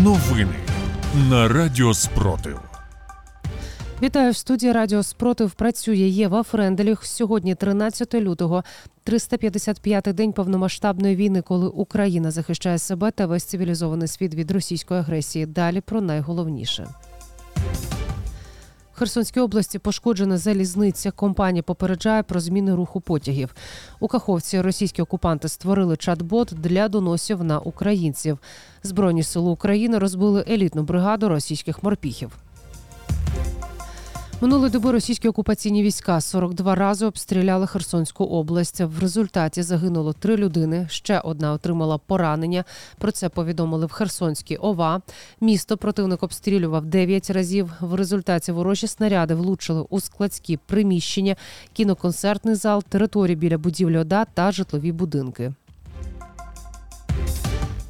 Новини на Радіо Спротив. Вітаю в студії Радіо Спротив. Працює Єва Френделіх. Сьогодні, 13 лютого, 355-й день повномасштабної війни, коли Україна захищає себе та весь цивілізований світ від російської агресії. Далі про найголовніше. Херсонській області пошкоджена залізниця. Компанія попереджає про зміни руху потягів. У Каховці російські окупанти створили чат-бот для доносів на українців. Збройні сили України розбили елітну бригаду російських морпіхів. Минулої доби російські окупаційні війська 42 рази обстріляли Херсонську область. В результаті загинуло три людини. Ще одна отримала поранення. Про це повідомили в Херсонській ОВА. Місто противник обстрілював 9 разів. В результаті ворожі снаряди влучили у складські приміщення, кіноконцертний зал, території біля будівлі ОДА та житлові будинки.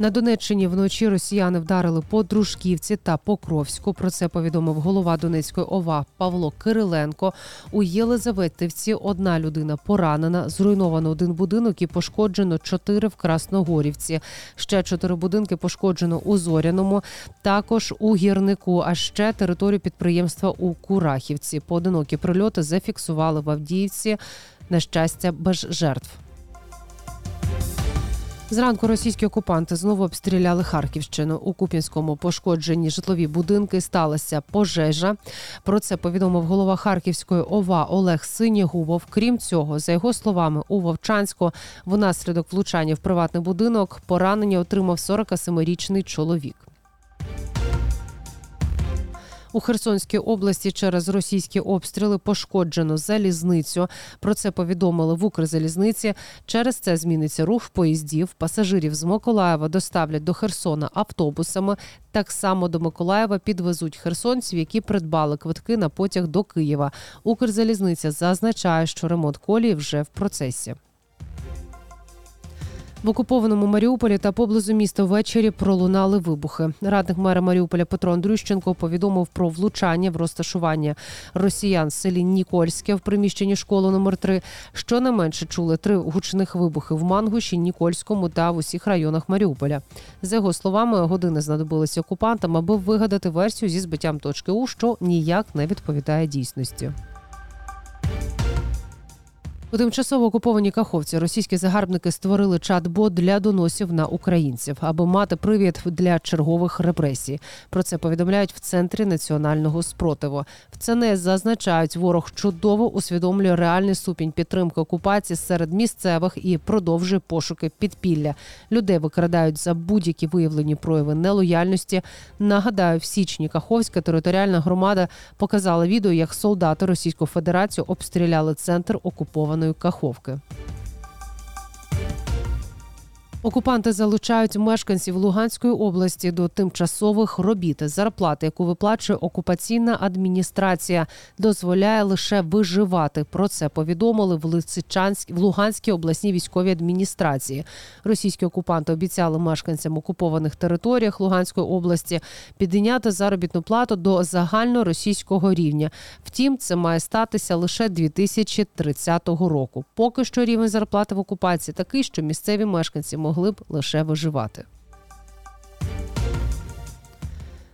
На Донеччині вночі росіяни вдарили по Дружківці та Покровську. Про це повідомив голова Донецької ОВА Павло Кириленко. У Єлизаветівці одна людина поранена. Зруйновано один будинок і пошкоджено чотири в Красногорівці. Ще чотири будинки пошкоджено у Зоряному, також у гірнику. А ще територію підприємства у Курахівці. Поодинокі прильоти зафіксували в Авдіївці. На щастя, без жертв. Зранку російські окупанти знову обстріляли Харківщину. У Куп'янському пошкоджені житлові будинки сталася пожежа. Про це повідомив голова Харківської ОВА Олег Синігубов. Крім цього, за його словами, у Вовчанську внаслідок влучання в приватний будинок поранення отримав 47-річний чоловік. У Херсонській області через російські обстріли пошкоджено залізницю. Про це повідомили в Укрзалізниці. Через це зміниться рух поїздів. Пасажирів з Миколаєва доставлять до Херсона автобусами. Так само до Миколаєва підвезуть херсонців, які придбали квитки на потяг до Києва. Укрзалізниця зазначає, що ремонт колії вже в процесі. В окупованому Маріуполі та поблизу міста ввечері пролунали вибухи. Радник мера Маріуполя Петро Андрющенко повідомив про влучання в розташування росіян в селі Нікольське в приміщенні школи номер 3 Щонайменше чули три гучних вибухи в Мангуші, Нікольському та в усіх районах Маріуполя. За його словами, години знадобилися окупантам, аби вигадати версію зі збиттям точки У, що ніяк не відповідає дійсності. У тимчасово окупованій Каховці російські загарбники створили чат-бот для доносів на українців, аби мати привід для чергових репресій. Про це повідомляють в центрі національного спротиву. В ЦНС зазначають, ворог чудово усвідомлює реальний ступінь підтримки окупації серед місцевих і продовжує пошуки підпілля. Людей викрадають за будь-які виявлені прояви нелояльності. Нагадаю, в січні Каховська територіальна громада показала відео, як солдати Російської Федерації обстріляли центр окупованої Каховки. Окупанти залучають мешканців Луганської області до тимчасових робіт. Зарплата, яку виплачує окупаційна адміністрація, дозволяє лише виживати. Про це повідомили в Лисичанській в Луганській обласній військовій адміністрації. Російські окупанти обіцяли мешканцям окупованих територіях Луганської області підняти заробітну плату до загальноросійського рівня. Втім, це має статися лише 2030 року. Поки що рівень зарплати в окупації такий, що місцеві мешканці могли б лише виживати.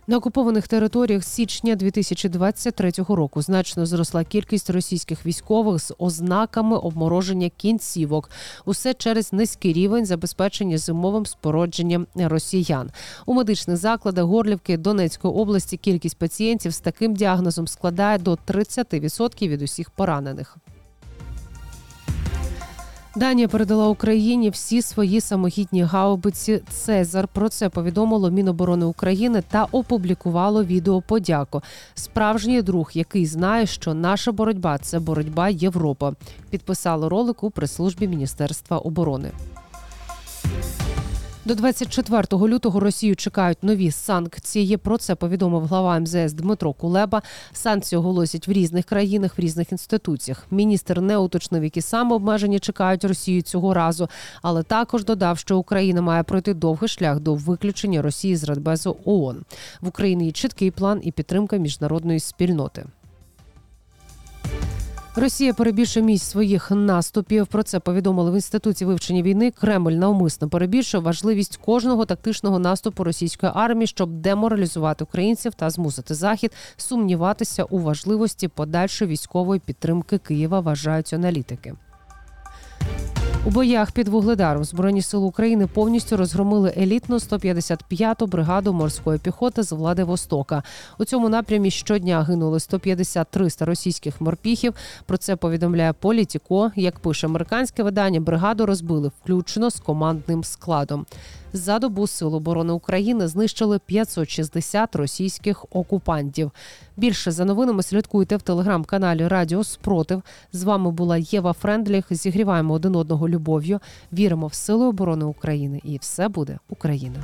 На окупованих територіях з січня 2023 року значно зросла кількість російських військових з ознаками обмороження кінцівок. Усе через низький рівень забезпечення зимовим спородженням росіян у медичних закладах Горлівки Донецької області. Кількість пацієнтів з таким діагнозом складає до 30% від усіх поранених. Данія передала Україні всі свої самохідні гаубиці Цезар. Про це повідомило Міноборони України та опублікувало відео подяку. Справжній друг, який знає, що наша боротьба це боротьба Європа. Підписало ролик у прес-службі Міністерства оборони. До 24 лютого Росію чекають нові санкції. Про це повідомив глава МЗС Дмитро Кулеба. Санкції оголосять в різних країнах, в різних інституціях. Міністр не уточнив, які саме обмеження чекають Росію цього разу, але також додав, що Україна має пройти довгий шлях до виключення Росії з Радбезу ООН. В Україні є чіткий план і підтримка міжнародної спільноти. Росія перебільшує місць своїх наступів. Про це повідомили в інституті вивчення війни. Кремль навмисно перебільшує важливість кожного тактичного наступу російської армії, щоб деморалізувати українців та змусити захід сумніватися у важливості подальшої військової підтримки Києва. Вважають аналітики. У боях під вугледаром збройні сили України повністю розгромили елітну 155-ту бригаду морської піхоти з влади Востока. У цьому напрямі щодня гинули 150-300 російських морпіхів. Про це повідомляє Політіко. Як пише американське видання, бригаду розбили включно з командним складом. За добу Сил оборони України знищили 560 російських окупантів. Більше за новинами слідкуйте в телеграм-каналі Радіо Спротив. З вами була Єва Френдліх. Зігріваємо один одного любов'ю. Віримо в сили оборони України, і все буде Україна.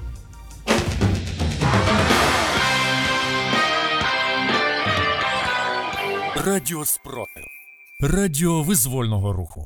Радіо спротив. Радіо визвольного руху.